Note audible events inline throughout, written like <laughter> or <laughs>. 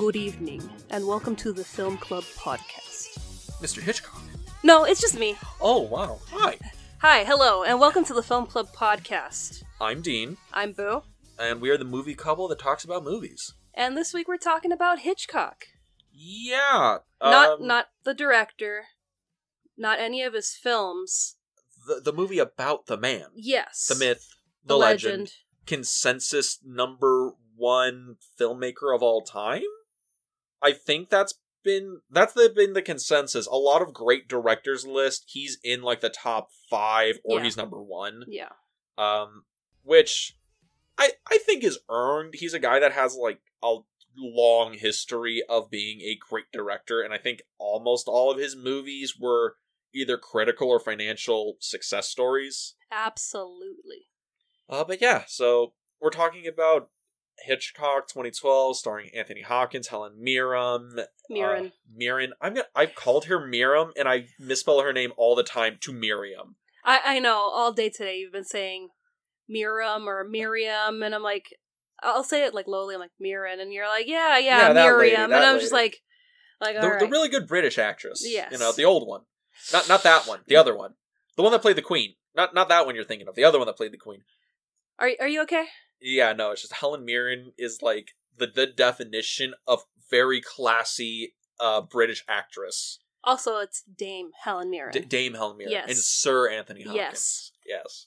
Good evening, and welcome to the Film Club podcast. Mr. Hitchcock. No, it's just me. Oh, wow. Hi. Hi, hello, and welcome to the Film Club podcast. I'm Dean, I'm Boo, and we are the movie couple that talks about movies. and this week we're talking about Hitchcock. Yeah. Not um, not the director, not any of his films. the, the movie about the man, Yes, the myth, the, legend, consensus number one filmmaker of all time. I think that's been that's the, been the consensus. A lot of great directors list, he's in like the top five, or Yeah. he's number one. Yeah, um, which I I think is earned. He's a guy that has like a long history of being a great director, and I think almost all of his movies were either critical or financial success stories. absolutely. Uh, but yeah, so we're talking about Hitchcock 2012, starring Anthony Hopkins, Helen Mirren. Mirren. Uh, Mirren. I'm gonna. I've called her Miriam, and I misspell her name all the time to Miriam. I I know all day today you've been saying Miriam or Miriam, and I'm like, I'll say it like lowly. I'm like Mirren, and you're like, yeah, yeah, Yeah, that lady, Miriam, and I'm just like, like the, right. the really good British actress. Yes. You know, the old one. Not not that one. The other one. The one that played the Queen. Not not that one you're thinking of. The other one that played the Queen. Are are you okay? Yeah, no, it's just Helen Mirren is like the the definition of very classy uh British actress. Also, it's Dame Helen Mirren. D- Dame Helen Mirren Yes. and Sir Anthony Hopkins. Yes. Yes.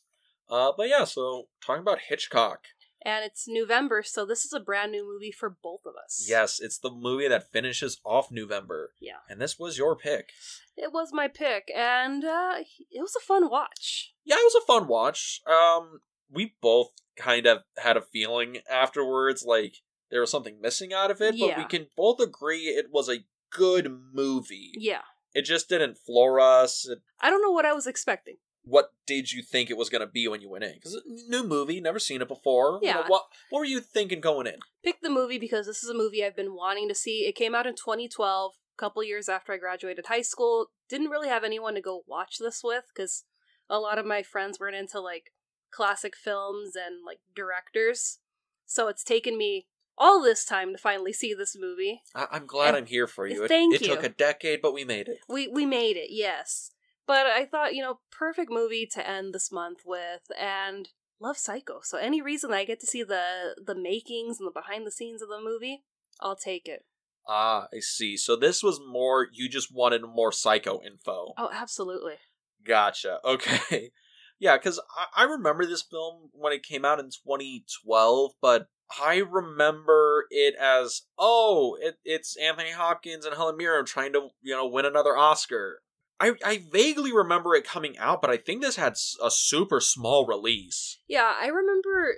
Uh but yeah, so talking about Hitchcock. and it's Newvember, so this is a brand new movie for both of us. Yes, it's the movie that finishes off Newvember. Yeah. And this was your pick. It was my pick, and uh, it was a fun watch. yeah, it was a fun watch. Um, we both kind of had a feeling afterwards, like there was something missing out of it, but we can both agree it was a good movie. Yeah. It just didn't floor us. It- I don't know what I was expecting. what did you think it was going to be when you went in? Because uh, new movie, never seen it before. You know, Yeah. what What were you thinking going in? Pick the movie because this is a movie I've been wanting to see. It came out in 2012, a couple years after I graduated high school. Didn't really have anyone to go watch this with because a lot of my friends weren't into like classic films and like directors. So it's taken me all this time to finally see this movie. I- I'm glad And- I'm here for you. It, Thank it you. took a decade, but we made it. We we made it, yes. But I thought, you know, perfect movie to end this month with and love Psycho. So any reason I get to see the the makings and the behind the scenes of the movie, I'll take it. Ah, I see. So this was more. You just wanted more psycho info. Oh, absolutely. Gotcha. <laughs> Okay. Yeah, because I-, I remember this film when it came out in 2012, but I remember it as oh, it, it's Anthony Hopkins and Helen Mirren trying to you know win another Oscar. I I vaguely remember it coming out, but I think this had a super small release. Yeah, I remember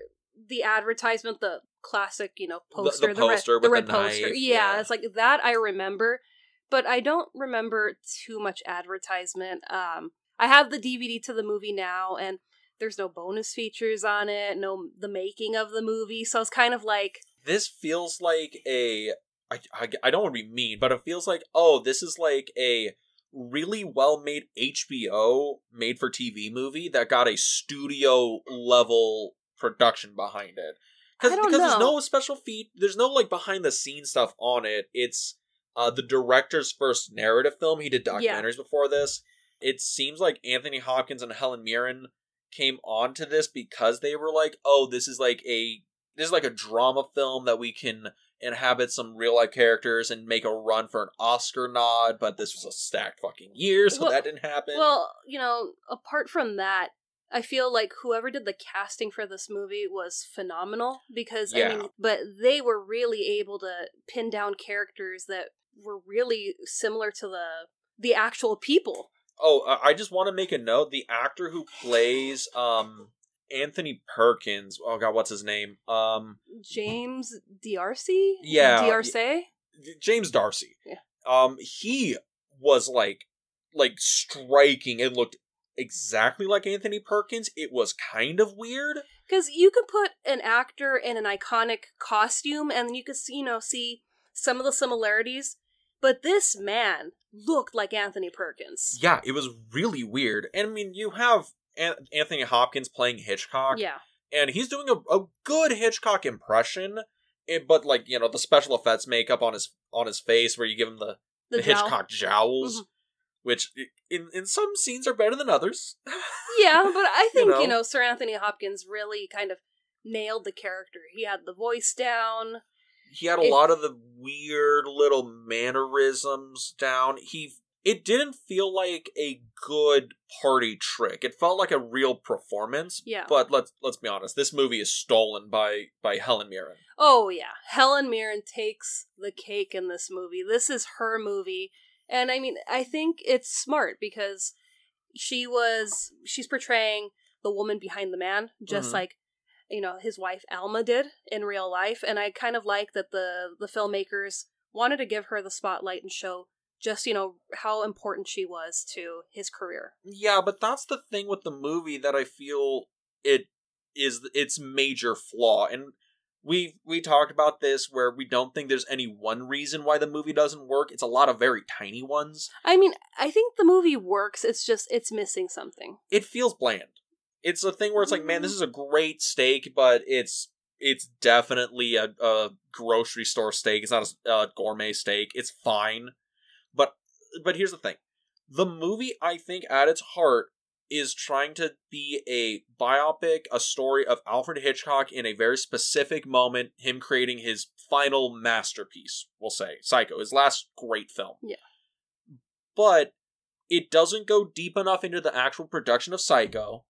the advertisement, the classic, you know, The- the poster, the, poster red, the with red the poster. knife, yeah, yeah. it's like that I remember, but I don't remember too much advertisement. Um, I have the DVD to the movie now, and there's no bonus features on it, no the making of the movie, so it's kind of like This feels like a I I, I don't want to be mean, but it feels like oh, this is like a really well made HBO made for TV movie that got a studio level production behind it. I don't because there's no special feat, there's no like behind the scenes stuff on it. It's uh the director's first narrative film. He did Yeah. documentaries before this. It seems like Anthony Hopkins and Helen Mirren came onto this because they were like, "Oh, this is like a this is like a drama film that we can inhabit some real life characters and make a run for an Oscar nod." But this was a stacked fucking year, so Well- that didn't happen. well, you know, apart from that. I feel like whoever did the casting for this movie was phenomenal because I Yeah. mean, but they were really able to pin down characters that were really similar to the the actual people. Oh, I just want to make a note. The actor who plays um Anthony Perkins. Oh God, what's his name? Um, James D'Arcy? Yeah. D'Arcy? James Darcy. Yeah. Um, he was like, like striking. It looked exactly like Anthony Perkins. It was kind of weird. Because you could put an actor in an iconic costume and you could see, you know, see some of the similarities. But this man looked like Anthony Perkins. Yeah, it was really weird. And I mean, you have An- Anthony Hopkins playing Hitchcock. Yeah. and he's doing a, a good Hitchcock impression. it, but like you know the special effects makeup on his on his face where you give him the, The, the, jowl. Hitchcock jowls, Mhm. which in in some scenes are better than others. <laughs> Yeah, but I think, you know? know? Sir Anthony Hopkins really kind of nailed the character. He had the voice down. He had a It- lot of the weird little mannerisms down. He it didn't feel like a good party trick. It felt like a real performance. Yeah. But let's let's be honest, this movie is stolen by by Helen Mirren. Oh, yeah. Helen Mirren takes the cake in this movie. This is her movie. And I mean, I think it's smart because she was, she's portraying the woman behind the man, just Mhm. like, you know, his wife Alma did in real life. And I kind of like that the, the filmmakers wanted to give her the spotlight and show just, you know, how important she was to his career. Yeah, but that's the thing with the movie that I feel it is its major flaw. And we we talked about this where we don't think there's any one reason why the movie doesn't work. It's a lot of very tiny ones. I mean, I think the movie works. It's just, it's missing something. It feels bland. It's a thing where it's like, man, this mm-hmm. is a great steak, but it's it's definitely a, a grocery store steak. It's not a, a gourmet steak. It's fine, but but here's the thing: the movie, I think, at its heart, is trying to be a biopic, a story of Alfred Hitchcock in a very specific moment, him creating his final masterpiece, we'll say, Psycho, his last great film. Yeah. But it doesn't go deep enough into the actual production of Psycho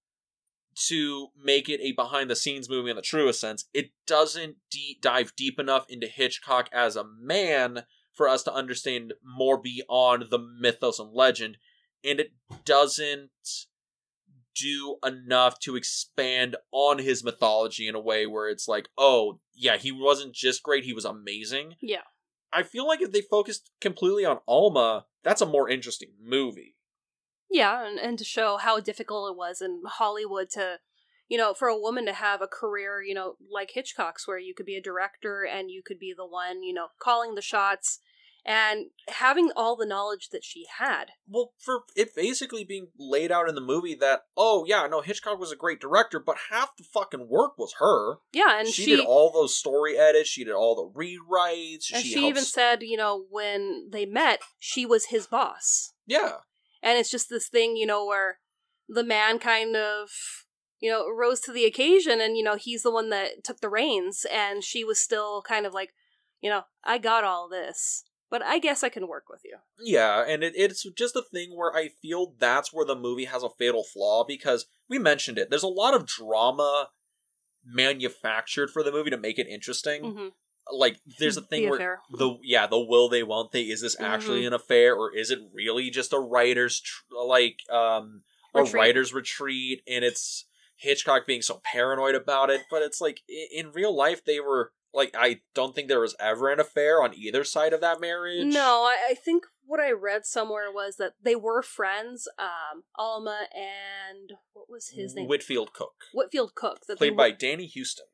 to make it a behind the scenes movie in the truest sense. It doesn't de- dive deep enough into Hitchcock as a man for us to understand more beyond the mythos and legend. And it doesn't do enough to expand on his mythology in a way where it's like, oh, yeah, he wasn't just great, he was amazing. Yeah. I feel like if they focused completely on Alma, that's a more interesting movie. Yeah, and, and to show how difficult it was in Hollywood to, you know, for a woman to have a career, you know, like Hitchcock's, where you could be a director and you could be the one, you know, calling the shots and having all the knowledge that she had. Well, for it basically being laid out in the movie that, oh, yeah, no, Hitchcock was a great director, but half the fucking work was her. Yeah, and she, she, did all those story edits, she did all the rewrites, and she, she, even said, you know, when they met, she was his boss. Yeah. And it's just this thing, you know, where the man kind of, you know, rose to the occasion and, you know, he's the one that took the reins and she was still kind of like, you know, I got all this, but I guess I can work with you. Yeah, and it, it's just a thing where I feel that's where the movie has a fatal flaw because we mentioned it. There's a lot of drama manufactured for the movie to make it interesting. hmm Like, <laughs> there's a thing The where affair. the yeah, the will they won't they is this actually Mhm. an affair or is it really just a writer's tr- like um a writer's retreat and it's Hitchcock being so paranoid about it, but it's like i- in real life they were like I don't think there was ever an affair on either side of that marriage. No, I, I think what I read somewhere was that they were friends, um, Alma and what was his name? Whitfield Cook, Whitfield Cook, that played by Danny Huston.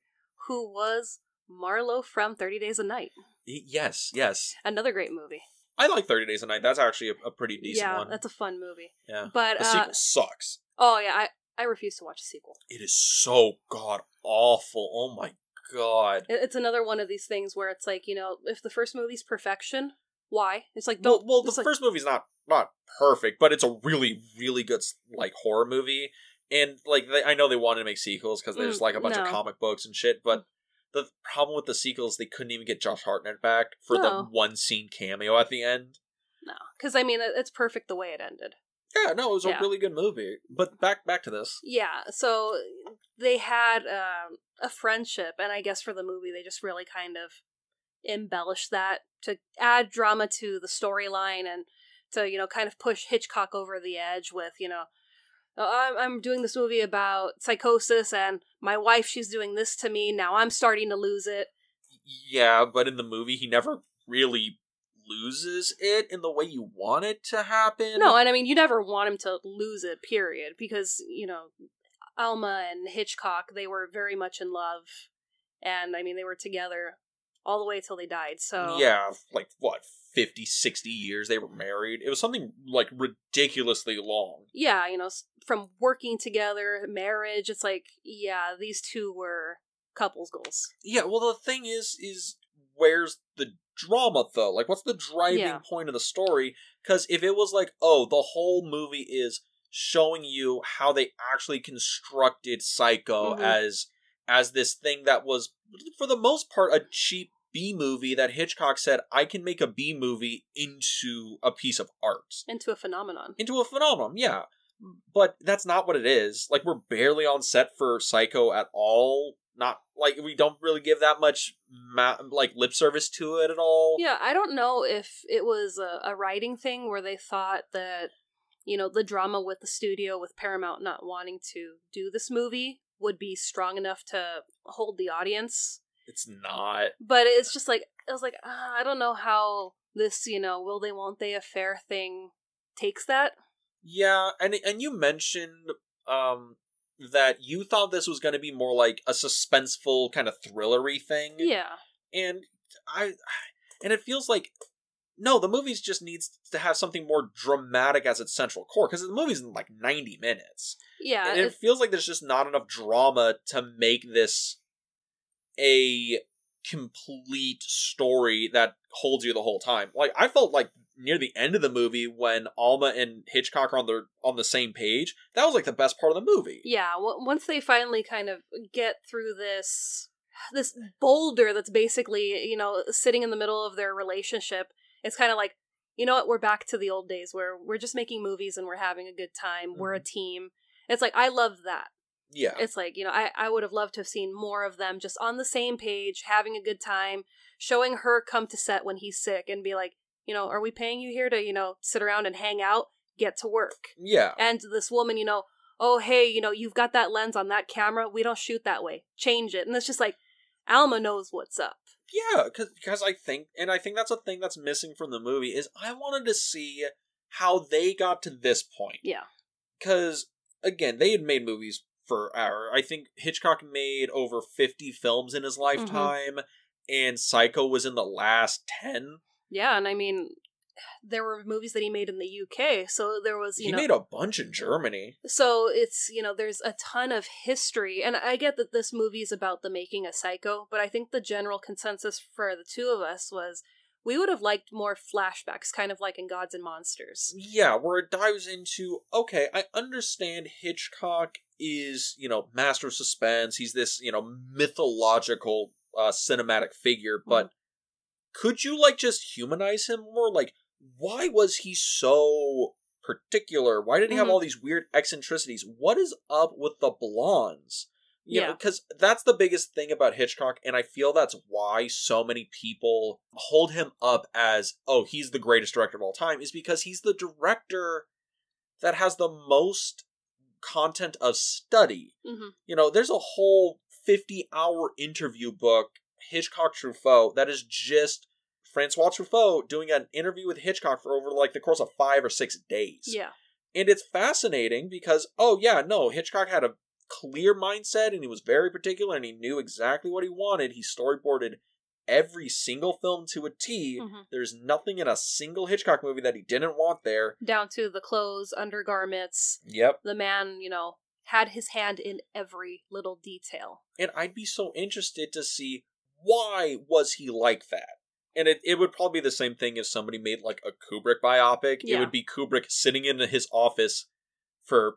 who was Marlowe from Thirty Days of Night. Yes, yes. Another great movie. I like Thirty Days of Night. That's actually a, a pretty decent yeah, one. that's a fun movie. yeah, But the uh, sequel sucks. oh yeah, I I refuse to watch a sequel. It is so god awful. Oh my god. It- It's another one of these things where it's like you know, if the first movie's perfection, why? It's like Well, well, the like- first movie's not not perfect, but it's a really really good like horror movie. And like they, I know they wanted to make sequels because there's Mm, like a bunch of comic books and shit, but the problem with the sequels they couldn't even get Josh Hartnett back for the one scene cameo at the end. no, because I mean it's perfect the way it ended. Yeah, no, it was Yeah. a really good movie. But back back to this. Yeah, so they had um, a friendship, and I guess for the movie, they just really kind of embellished that to add drama to the storyline and to you know kind of push Hitchcock over the edge with you know. "Oh, I'm, I'm doing this movie about psychosis, and my wife, she's doing this to me. Now I'm starting to lose it. Yeah, but in the movie he never really loses it in the way you want it to happen. No, and I mean, you never want him to lose it, period, because, you know, Alma and Hitchcock, they were very much in love. And, I mean, they were together all the way till they died, so. Yeah, like what, 50, 60 years they were married. It was something like ridiculously long. Yeah, you know, from working together, marriage, it's like, yeah, these two were couples goals. Yeah, well, the thing is, is where's the drama though? Like, what's the driving Yeah. point of the story? Because if it was like, oh, the whole movie is showing you how they actually constructed Psycho Mhm. as as this thing that was, for the most part, a cheap B movie that Hitchcock said, I can make a B movie into a piece of art Into a phenomenon. into a phenomenon, yeah. But that's not what it is. Like we're barely on set for Psycho at all. Not like we don't really give that much ma- like lip service to it at all. Yeah, I don't know if it was a, a writing thing where they thought that, you know, the drama with the studio, with Paramount not wanting to do this movie, would be strong enough to hold the audience. It's not. But it's just like, I was like, ah, I don't know how this, you know, will they, won't they affair thing takes that. Yeah, and and you mentioned um that you thought this was going to be more like a suspenseful kind of thrillery thing. Yeah. and I and it feels like no, the movie just needs to have something more dramatic as its central core because the movie's in like ninety minutes, Yeah. and it it- feels like there's just not enough drama to make this a complete story that holds you the whole time. Like I felt like near the end of the movie when Alma and Hitchcock are on the on the same page, that was like the best part of the movie. yeah w- once they finally kind of get through this this boulder that's basically you know sitting in the middle of their relationship it's kind of like you know what we're back to the old days where we're just making movies and we're having a good time we're a mm-hmm. team it's like i love that Yeah. it's like you know i, I would have loved to have seen more of them just on the same page having a good time showing her come to set when he's sick and be like you know are we paying you here to you know sit around and hang out get to work yeah. and this woman, you know, oh hey, you know, you've got that lens on that camera. We don't shoot that way. Change it. And it's just like Alma knows what's up. Yeah, because I think, and I think that's a thing that's missing from the movie is I wanted to see how they got to this point. Yeah. Because again, they had made movies for our. I think Hitchcock made over fifty films in his Mm-hmm. lifetime, and Psycho was in the last ten. Yeah, and I mean there were movies that he made in the UK, so there was, you He know made a bunch in Germany. so it's, you know, there's a ton of history. And I get that this movie is about the making of Psycho, but I think the general consensus for the two of us was we would have liked more flashbacks, kind of like in Gods and Monsters. Yeah, where it dives into okay, I understand Hitchcock is, you know, master of suspense. He's this, you know, mythological uh cinematic figure, but could you like just humanize him more? Like why was he so particular? Why did he have Mhm. all these weird eccentricities? What is up with the blondes? You Yeah. because that's the biggest thing about Hitchcock, and I feel that's why so many people hold him up as, oh, he's the greatest director of all time, is because he's the director that has the most content of study. hmm You know, there's a whole 50 hour interview book, Hitchcock Truffaut, that is just Francois Truffaut doing an interview with Hitchcock for over like the course of five or six days. Yeah. And it's fascinating because, oh, yeah, no, Hitchcock had a clear mindset and he was very particular and he knew exactly what he wanted. He storyboarded every single film to a T. Mhm. There's nothing in a single Hitchcock movie that he didn't want there. Down to the clothes, undergarments, Yep. the man, you know, had his hand in every little detail. And I'd be so interested to see why was he like that? And it, it would probably be the same thing if somebody made like a Kubrick biopic. It would be Kubrick sitting in his office for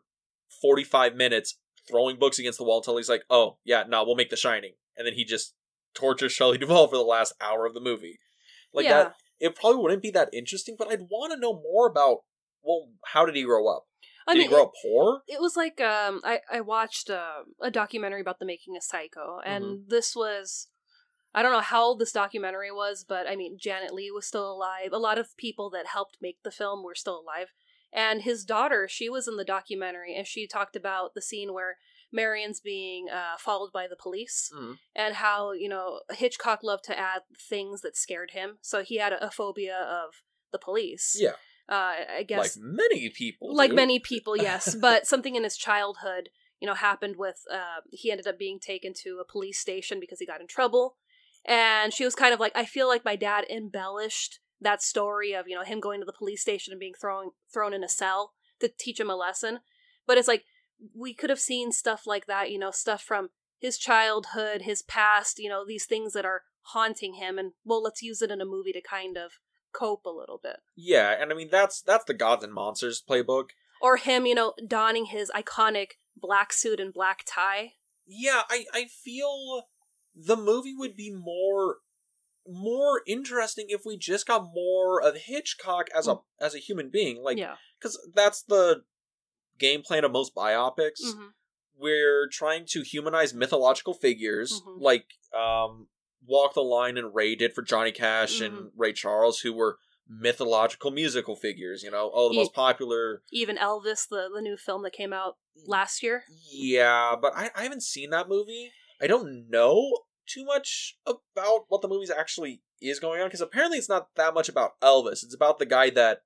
45 minutes throwing books against the wall until he's like, oh, yeah, no, we'll make The Shining. And then he just tortures Shelley <laughs> Duvall for the last hour of the movie. Like yeah. that, it probably wouldn't be that interesting, but I'd want to know more about, well, how did he grow up? I Did mean, he grow up poor? it, it was like um, I I watched uh, a documentary about the making of Psycho, and Mm-hmm. this was. I don't know how old this documentary was, but I mean, Janet Leigh was still alive. A lot of people that helped make the film were still alive. And his daughter, she was in the documentary, and she talked about the scene where Marion's being uh, followed by the police, Mhm. and how you know Hitchcock loved to add things that scared him. So he had a, a phobia of the police. Yeah. uh, I guess Like many people. like do. many people <laughs> yes but something in his childhood you know happened with uh he ended up being taken to a police station because he got in trouble and she was kind of like i feel like my dad embellished that story of you know him going to the police station and being thrown thrown in a cell to teach him a lesson but it's like we could have seen stuff like that you know stuff from his childhood, his past, you know, these things that are haunting him and well, let's use it in a movie to kind of cope a little bit. Yeah, and I mean that's that's the Gods and Monsters playbook. Or him, you know, donning his iconic black suit and black tie. Yeah, I I feel the movie would be more more interesting if we just got more of Hitchcock as a as a human being, like yeah. because that's the game plan of most biopics. Mhm. We're trying to humanize mythological figures, Mhm. like um, Walk the Line and Ray did for Johnny Cash Mm-hmm. and Ray Charles, who were mythological musical figures. You know, oh, the Ye- most popular. Even Elvis, the the new film that came out last year. Yeah, but I, I haven't seen that movie. I don't know too much about what the movie's actually is going on because apparently it's not that much about Elvis. It's about the guy that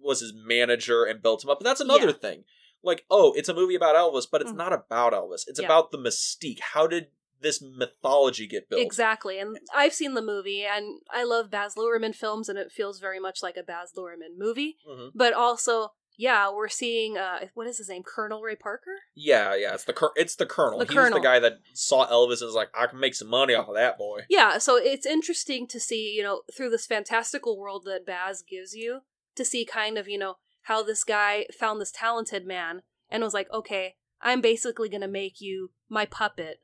was his manager and built him up. But that's another Yeah. thing. Like, oh, it's a movie about Elvis, but it's Mhm. not about Elvis. It's Yeah. about the mystique. How did this mythology get built? Exactly. And I've seen the movie and I love Baz Luhrmann films and it feels very much like a Baz Luhrmann movie. hmm But also, yeah, we're seeing uh what is his name? Colonel Ray Parker? Yeah, yeah. It's the cur- it's the colonel. The He was Colonel. the guy that saw Elvis and was like, I can make some money off of that boy. Yeah, so it's interesting to see, you know, through this fantastical world that Baz gives you, to see kind of, you know, how this guy found this talented man and was like, okay, I'm basically going to make you my puppet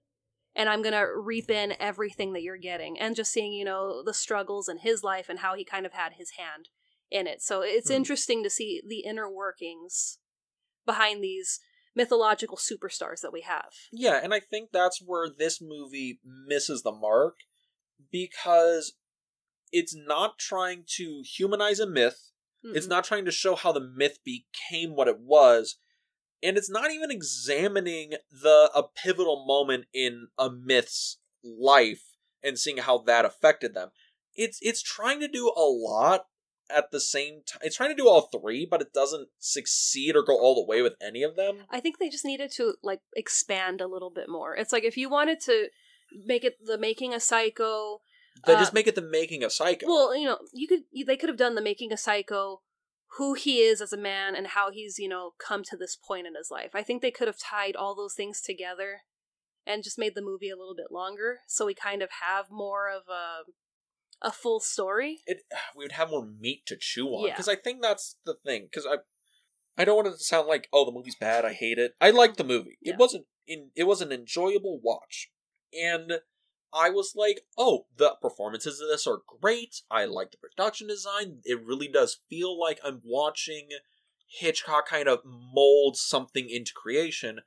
and I'm going to reap in everything that you're getting. And just seeing, you know, the struggles in his life and how he kind of had his hand in it. So it's Hmm. interesting to see the inner workings behind these mythological superstars that we have. Yeah, and I think that's where this movie misses the mark because it's not trying to humanize a myth. It's Mm-mm. not trying to show how the myth became what it was. And it's not even examining the a pivotal moment in a myth's life and seeing how that affected them. It's it's trying to do a lot at the same time. It's trying to do all three, but it doesn't succeed or go all the way with any of them. I think they just needed to like expand a little bit more. It's like if you wanted to make it the making a psycho. They Uh, just make it the making of Psycho. Well, you know, you could you, they could have done the making a psycho, who he is as a man and how he's you know come to this point in his life. I think they could have tied all those things together, and just made the movie a little bit longer, so we kind of have more of a a full story. it <sighs> we would have more meat to chew on. Yeah. because I think that's the thing because I I don't want it to sound like oh the movie's bad I hate it. I liked the movie. Yeah. it wasn't in it was an enjoyable watch. And I was like oh the performances of this are great. I like the production design. It really does feel like I'm watching Hitchcock kind of mold something into creation.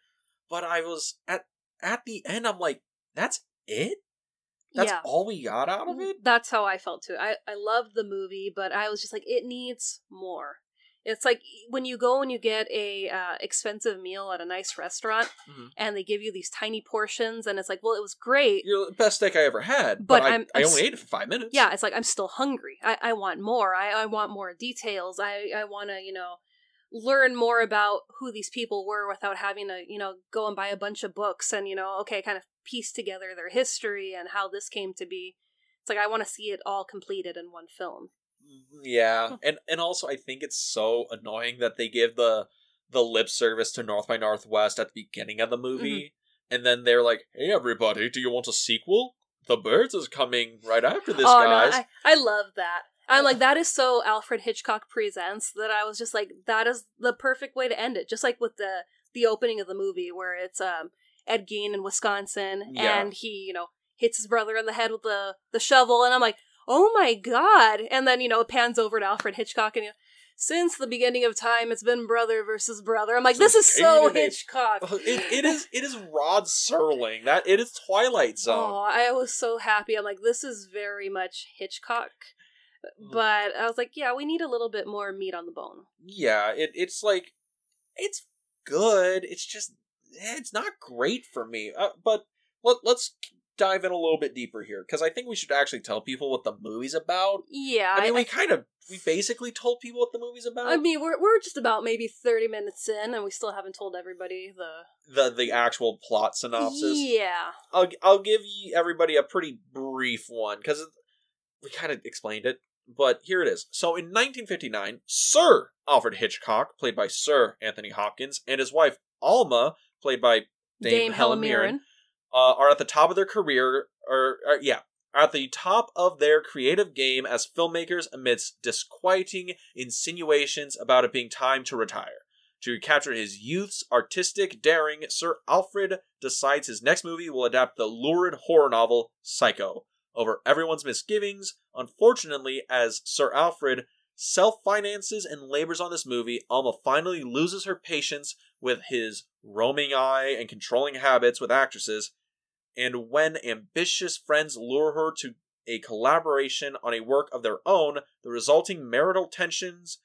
But I was at at the end I'm like that's it that's yeah. all we got out of it That's how I felt too. I I loved the movie, but I was just like, it needs more. It's like when you go and you get a uh, expensive meal at a nice restaurant, Mhm. and they give you these tiny portions, and it's like, well, it was great. You're the best steak I ever had, but, But I, I'm- I I'm only ate it for five minutes. Yeah, it's like I'm still hungry. I, I want more. I, I want more details. I, I want to, you know, learn more about who these people were without having to, you know, go and buy a bunch of books and, you know, okay, kind of piece together their history and how this came to be. It's like I want to see it all completed in one film. yeah, and and also I think it's so annoying that they give the the lip service to North by Northwest at the beginning of the movie, Mm-hmm. and then they're like, "Hey, everybody, do you want a sequel? The Birds is coming right after this, oh guys." no, I, I love that. I'm like that is so Alfred Hitchcock presents that I was just like that is the perfect way to end it. Just like with the the opening of the movie where it's um Ed Gein in Wisconsin Yeah. and he you know hits his brother in the head with the the shovel and I'm like oh my god and then you know it pans over to Alfred Hitchcock and you since the beginning of time it's been brother versus brother. I'm like this is so. Hitchcock. Oh, it, it is it is Rod Serling. That it is Twilight Zone. Oh, I was so happy. I'm like, this is very much Hitchcock. Mm. But I was like, yeah, we need a little bit more meat on the bone. Yeah, it it's like it's good. It's just it's not great for me. Uh, but let let's dive in a little bit deeper here because I think we should actually tell people what the movie's about. Yeah, I mean, I, we kind of we basically told people what the movie's about. I mean, we're we're just about maybe thirty minutes in, and we still haven't told everybody the. the the actual plot synopsis. Yeah, I'll I'll give you everybody a pretty brief one because we kind of explained it, but here it is. So in 1959, Sir Alfred Hitchcock, played by Sir Anthony Hopkins, and his wife Alma, played by Dame, Dame, Helen Mirren, uh, are at the top of their career, or, or yeah, are at the top of their creative game as filmmakers amidst disquieting insinuations about it being time to retire. To recapture his youth's artistic daring, Sir Alfred decides his next movie will adapt the lurid horror novel Psycho. Over everyone's misgivings, unfortunately, as Sir Alfred self finances and labors on this movie, Alma finally loses her patience with his roaming eye and controlling habits with actresses. And when ambitious friends lure her to a collaboration on a work of their own, the resulting marital tensions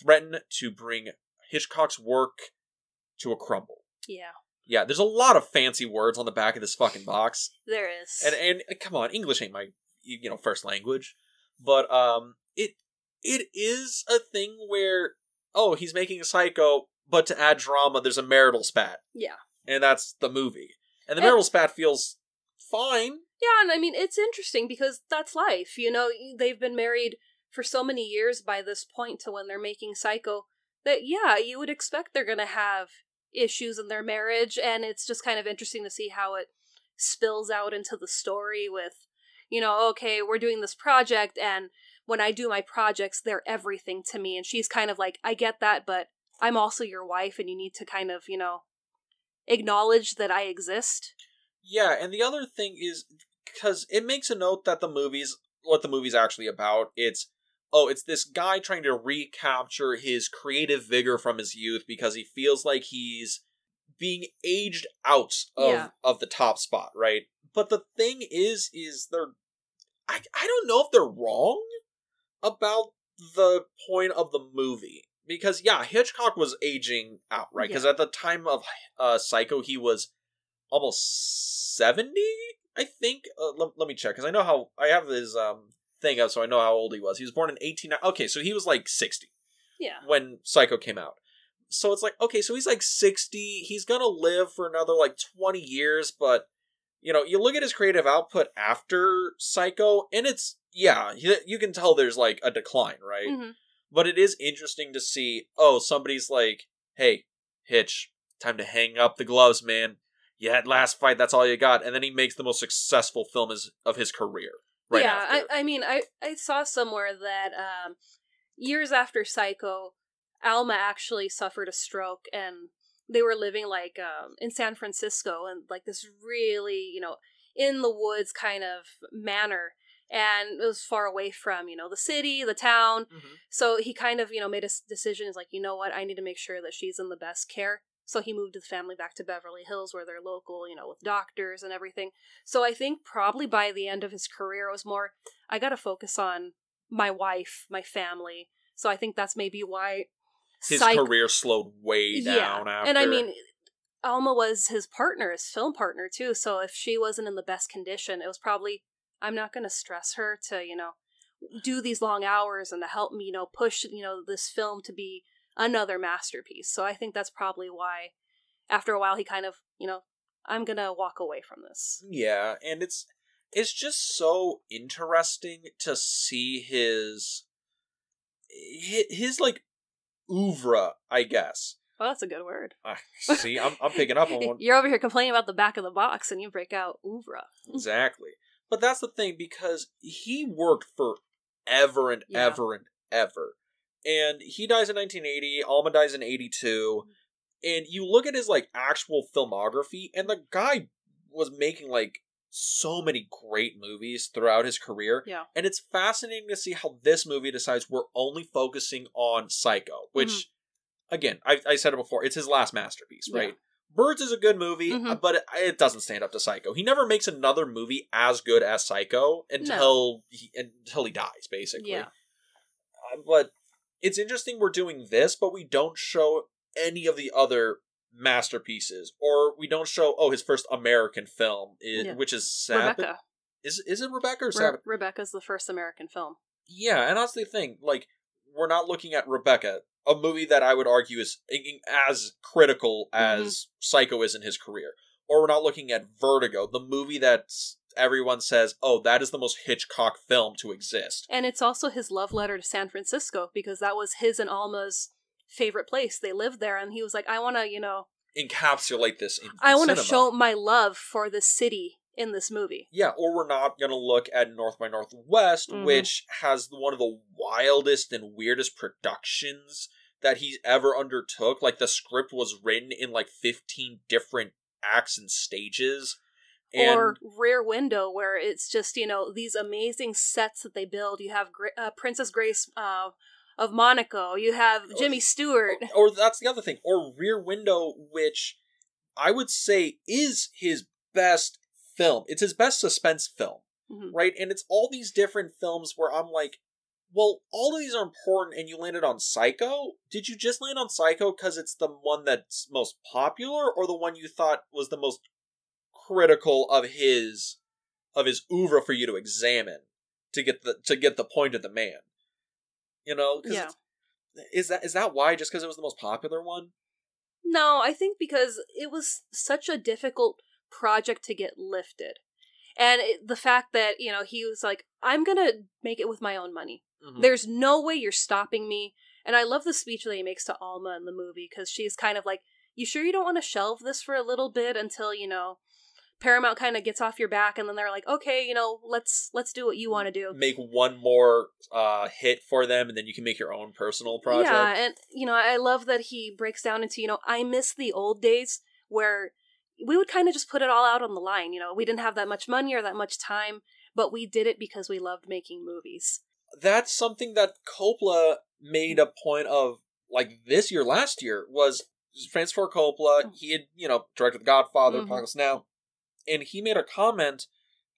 threaten to bring Hitchcock's work to a crumble. Yeah, Yeah, there's a lot of fancy words on the back of this fucking box. <laughs> there is. And and come on, English ain't my you know first language, but um it it is a thing where oh, he's making a psycho, but to add drama there's a marital spat. yeah. And that's the movie. And the And- marital spat feels fine. Yeah, and I mean, it's interesting because that's life. You know, they've been married for so many years by this point to when they're making Psycho that, yeah, you would expect they're going to have issues in their marriage. And it's just kind of interesting to see how it spills out into the story with, you know, okay, we're doing this project, and when I do my projects, they're everything to me. And she's kind of like, I get that, but I'm also your wife, and you need to kind of, you know, acknowledge that I exist. Yeah, and the other thing is because it makes a note that the movie's what the movie's actually about. It's oh, it's this guy trying to recapture his creative vigor from his youth because he feels like he's being aged out of Yeah. of the top spot, right? But the thing is, is they're I I don't know if they're wrong about the point of the movie because yeah, Hitchcock was aging out, right? Because at the time of uh, Psycho, he was almost 70 i think? Uh, let, let me check because i know how i have his um thing up so i know how old he was. He was born in 18 okay so he was like 60 Yeah. when psycho came out. So it's like okay so he's like 60 he's gonna live for another like 20 years but you know you look at his creative output after psycho and it's yeah you, you can tell there's like a decline right? Hmm but it is interesting to see oh somebody's like hey hitch time to hang up the gloves man. You had last fight that's all you got. And then he makes the most successful film is, of his career right yeah, after. I, I mean, I, I saw somewhere that um, years after Psycho, Alma actually suffered a stroke, and they were living like um, in San Francisco, and like this really, you know, in the woods kind of manor, and it was far away from you know the city, the town. Mhm. So he kind of you know made a decision. Is like, you know what, I need to make sure that she's in the best care. So he moved his family back to Beverly Hills, where they're local, you know, with doctors and everything. So I think probably by the end of his career, it was more, I got to focus on my wife, my family. So I think that's maybe why his Psych- career slowed way down after and I mean, Alma was his partner, his film partner too. So if she wasn't in the best condition, it was probably I'm not going to stress her to you know do these long hours and to help me you know push you know this film to be another masterpiece. So I think that's probably why after a while he kind of you know I'm gonna walk away from this. yeah and it's it's just so interesting to see his his, his like oeuvre i guess Well, that's a good word. Ah, see i'm, I'm picking up on one <laughs> You're over here complaining about the back of the box, and you break out oeuvre. Exactly. But that's the thing because he worked for ever and Yeah. ever and ever. And he dies in 1980, Alma dies in 82. And you look at his like actual filmography and the guy was making like so many great movies throughout his career. Yeah. And it's fascinating to see how this movie decides we're only focusing on Psycho, which again, I, I said it before, it's his last masterpiece, Mm-hmm. Yeah. Birds is a good movie, uh, but it, it doesn't stand up to Psycho. He never makes another movie as good as Psycho until he, until he dies, basically. Yeah. Uh, but it's interesting we're doing this, but we don't show any of the other masterpieces, or we don't show oh his first American film, i- Yeah. which is Sabbath. Rebecca. Is is it Rebecca or Re- Sabbath? Rebecca's the first American film. Yeah, and that's the thing. Like, we're not looking at Rebecca, a movie that I would argue is as critical mm-hmm. as Psycho is in his career. Or we're not looking at Vertigo, the movie that everyone says, oh, that is the most Hitchcock film to exist. And it's also his love letter to San Francisco because that was his and Alma's favorite place. They lived there, and he was like, I want to, you know, encapsulate this in I want to show my love for the city in this movie. Yeah, or we're not going to look at North by Northwest, Mhm. which has one of the wildest and weirdest productions that he's ever undertook. Like the script was written in like 15 different acts and stages. And or Rear Window, where it's just you know these amazing sets that they build. You have Gra- uh, Princess Grace uh, of Monaco. You have Jimmy Stewart. or, or that's the other thing. Or Rear Window, which I would say is his best film. It's his best suspense film. Mhm. right? And it's all these different films where I'm like, well, all of these are important, and you landed on Psycho. Did you just land on Psycho because it's the one that's most popular, or the one you thought was the most critical of his of his oeuvre for you to examine to get the to get the point of the man? You know, Yeah. is that is that why? Just because it was the most popular one? No, I think because it was such a difficult project to get lifted. And it, the fact that, you know, he was like, I'm going to make it with my own money. Mhm. There's no way you're stopping me. And I love the speech that he makes to Alma in the movie because she's kind of like, You sure you don't want to shelve this for a little bit until, you know, Paramount kind of gets off your back and then they're like, Okay, you know, let's let's do what you want to do. Make one more uh, hit for them, and then you can make your own personal project. Yeah, and you know, I love that he breaks down into, you know, I miss the old days where we would kind of just put it all out on the line, you know. We didn't have that much money or that much time, but we did it because we loved making movies. that's something that Coppola made a point of like this year last year was Francis Ford Coppola he had you know directed The Godfather Mhm. Apocalypse Now and he made a comment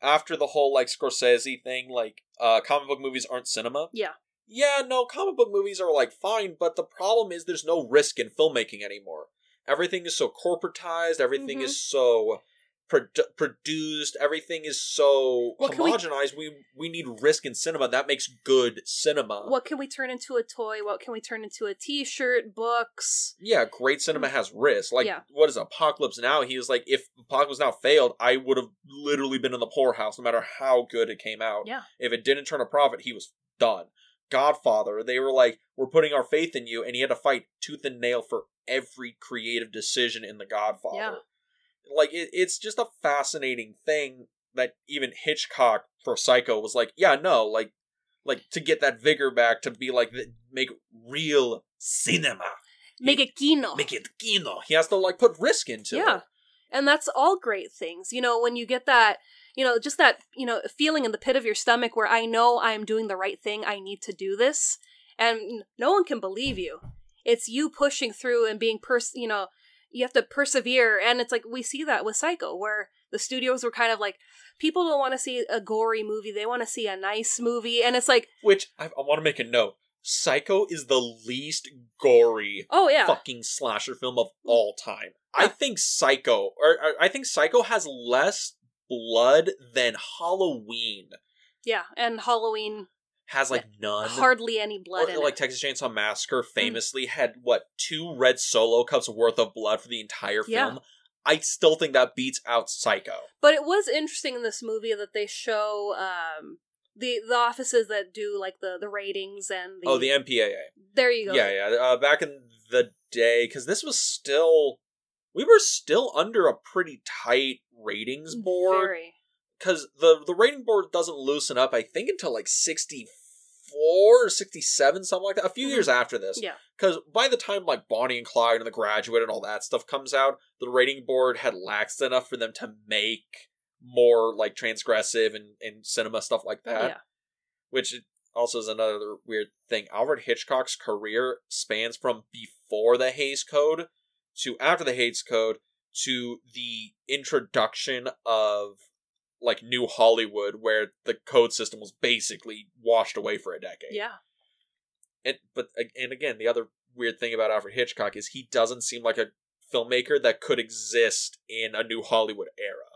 after the whole like Scorsese thing like uh comic book movies aren't cinema Yeah. yeah no comic book movies are like fine but the problem is there's no risk in filmmaking anymore everything is so corporatized. Everything Mhm. is so produ- produced. Everything is so What can we- homogenized. We we need risk in cinema. That makes good cinema. What can we turn into a toy? What can we turn into a t-shirt, books? yeah great cinema has risk. Like Yeah. what is apocalypse now he was like if apocalypse now failed i would have literally been in the poorhouse no matter how good it came out. Yeah. if it didn't turn a profit he was done godfather they were like we're putting our faith in you and he had to fight tooth and nail for every creative decision in the godfather Yeah. like it, it's just a fascinating thing that even hitchcock for psycho was like yeah no like like to get that vigor back to be like make real cinema Make it kino. make it kino he has to like put risk into Yeah. it Yeah. And that's all great things. You know, when you get that, you know, just that, you know, feeling in the pit of your stomach where I know I'm doing the right thing, I need to do this, and no one can believe you. It's you pushing through and being pers you know, you have to persevere. And it's like we see that with Psycho where the studios were kind of like people don't want to see a gory movie, they want to see a nice movie. And it's like, which i, I want to make a note psycho is the least gory oh yeah. fucking slasher film of mm. all time. I think psycho or, or i think psycho has less blood than halloween Yeah, and Halloween has like none hardly any blood Or, like it. Texas Chainsaw Massacre famously had what two red solo cups worth of blood for the entire Yeah. film. I still think that beats out Psycho. But it was interesting in this movie that they show um the the offices that do like the the ratings and the oh, the MPAA. there you go Yeah, yeah. Uh, back in the day, because this was still, we were still under a pretty tight ratings board. Because the the rating board doesn't loosen up, I think, until like sixty four or sixty seven, something like that. A few Mhm. years after this. Yeah. Because by the time like Bonnie and Clyde and The Graduate and all that stuff comes out, the rating board had laxed enough for them to make more like transgressive and, and cinema stuff like that. yeah. Which also is another weird thing. Alfred Hitchcock's career spans from before the Hays Code to after the Hays Code to the introduction of like New Hollywood, where the code system was basically washed away for a decade. Yeah. And but and again, the other weird thing about Alfred Hitchcock is he doesn't seem like a filmmaker that could exist in a new Hollywood era.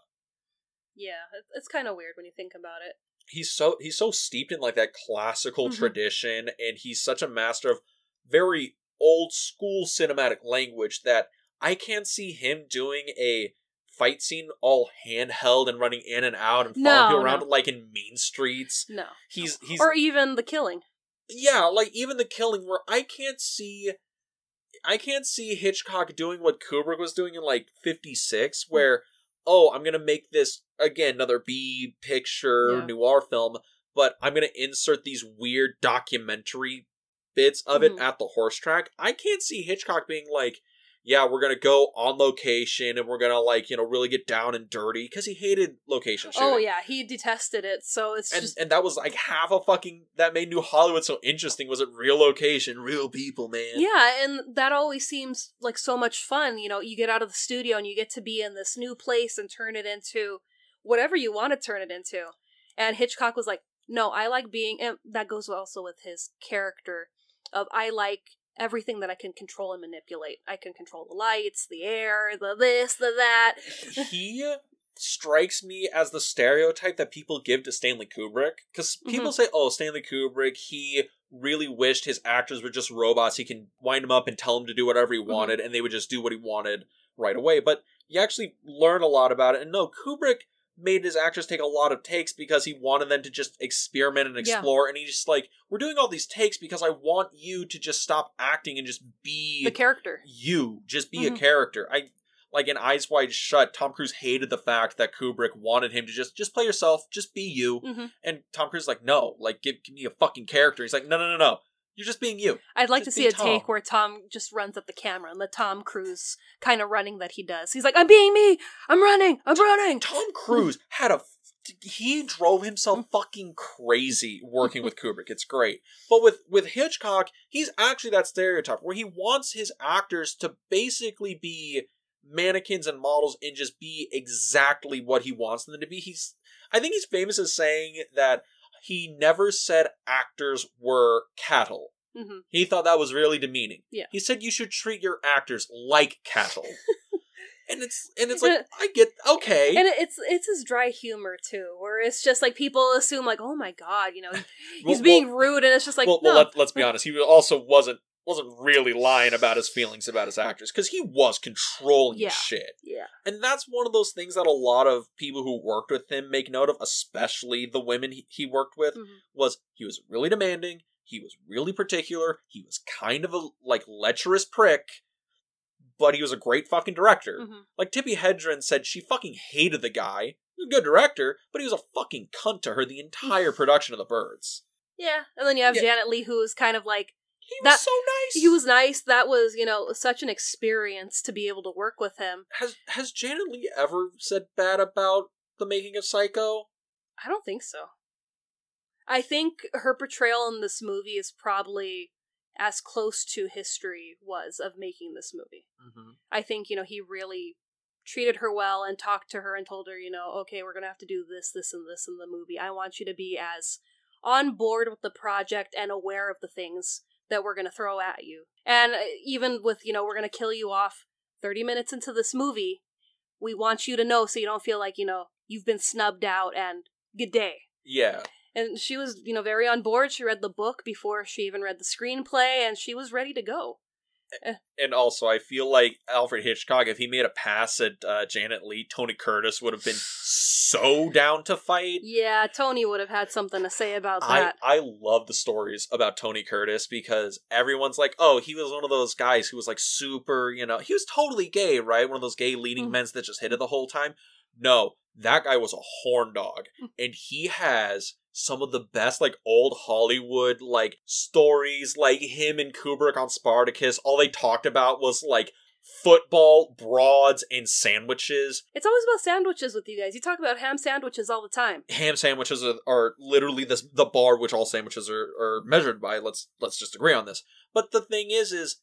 Yeah. It's kind of weird when you think about it. He's so he's so steeped in like that classical Mhm. tradition and he's such a master of very old school cinematic language that I can't see him doing a fight scene all handheld and running in and out and following No, people around no. like in Mean Streets. No. He's he's Or even the killing. yeah, like even the killing where I can't see I can't see Hitchcock doing what Kubrick was doing in like 56 hmm. where oh, I'm going to make this again another B picture Yeah. noir film, but I'm going to insert these weird documentary bits of it Mhm. at the horse track. I can't see Hitchcock being like yeah, we're gonna go on location and we're gonna like you know really get down and dirty because he hated location shooting. Oh yeah, he detested it. So it's and just and that was like half a fucking that made New Hollywood so interesting. Was it real location, real people, man? yeah, and that always seems like so much fun. You know, you get out of the studio and you get to be in this new place and turn it into whatever you want to turn it into. And Hitchcock was like, "No, I like being." And that goes also with his character of I like everything that I can control and manipulate. I can control the lights, the air, the this, the that. <laughs> he strikes me as the stereotype that people give to Stanley Kubrick because people mm-hmm. say, "Oh, Stanley Kubrick, he really wished his actors were just robots. He can wind them up and tell them to do whatever he mm-hmm. wanted, and they would just do what he wanted right away." But you actually learn a lot about it, and no, Kubrick made his actors take a lot of takes because he wanted them to just experiment and Yeah. explore and he just like we're doing all these takes because i want you to just stop acting and just be The character. you. Just be Mhm. a character. I like in eyes wide shut tom cruise hated the fact that kubrick wanted him to just just play yourself. Just be you. Hmm and tom cruise is like no. Like give, give me a fucking character. He's like no no no no you're just being you I'd like Just to see a Tom. take where Tom just runs at the camera and the Tom Cruise kind of running that he does. He's like, "I'm being me. I'm running. I'm running." tom cruise had a he drove himself mm. fucking crazy working with <laughs> kubrick it's great but with with hitchcock he's actually that stereotype where he wants his actors to basically be mannequins and models and just be exactly what he wants them to be he's i think he's famous as saying that he never said actors were cattle. Hmm he thought that was really demeaning. Yeah. he said you should treat your actors like cattle. <laughs> And it's and it's like <laughs> i get okay. And it's it's his dry humor too, where it's just like people assume like, "Oh my god, you know, he's Well- being well- rude," and it's just like, well, no, well let, let's be honest. He also wasn't wasn't really lying about his feelings about his actors because he was controlling Yeah. shit, yeah, and that's one of those things that a lot of people who worked with him make note of, especially the women he, he worked with. Mhm. Was he was really demanding. He was really particular. He was kind of a like lecherous prick, but he was a great fucking director. Mhm. Like Tippi Hedren said, she fucking hated the guy. He was a good director, but he was a fucking cunt to her the entire <laughs> production of The Birds. yeah. And then you have Yeah. Janet Leigh, who is kind of like He was That- so nice. he was nice. That was you know such an experience to be able to work with him. Has has Janet Leigh ever said bad about the making of Psycho? I don't think so. I think her portrayal in this movie is probably as close to history was of making this movie. Mm-hmm. I think, you know, he really treated her well and talked to her and told her, you know, okay, we're going to have to do this, this, and this in the movie. I want you to be as on board with the project and aware of the things that we're going to throw at you. And uh, even with, you know, we're going to kill you off 30 minutes into this movie, we want you to know so you don't feel like, you know, you've been snubbed out and good day. Yeah, And she was, you know, very on board. She read the book before she even read the screenplay and she was ready to go. And also I feel like Alfred Hitchcock, if he made a pass at uh, Janet Leigh, Tony Curtis would have been so down to fight. Yeah, Tony would have had something to say about that. I love the stories about Tony Curtis because everyone's like, oh, he was one of those guys who was like super, you know, he was totally gay, right? One of those gay leading Mhm. men that just hit it the whole time. No, that guy was a horn dog. and he has some of the best like old Hollywood like stories like him and Kubrick on Spartacus all they talked about was like football broads and sandwiches It's always about sandwiches with you guys. You talk about ham sandwiches all the time. ham sandwiches are, are literally this the bar which all sandwiches are, are measured by let's let's just agree on this but the thing is is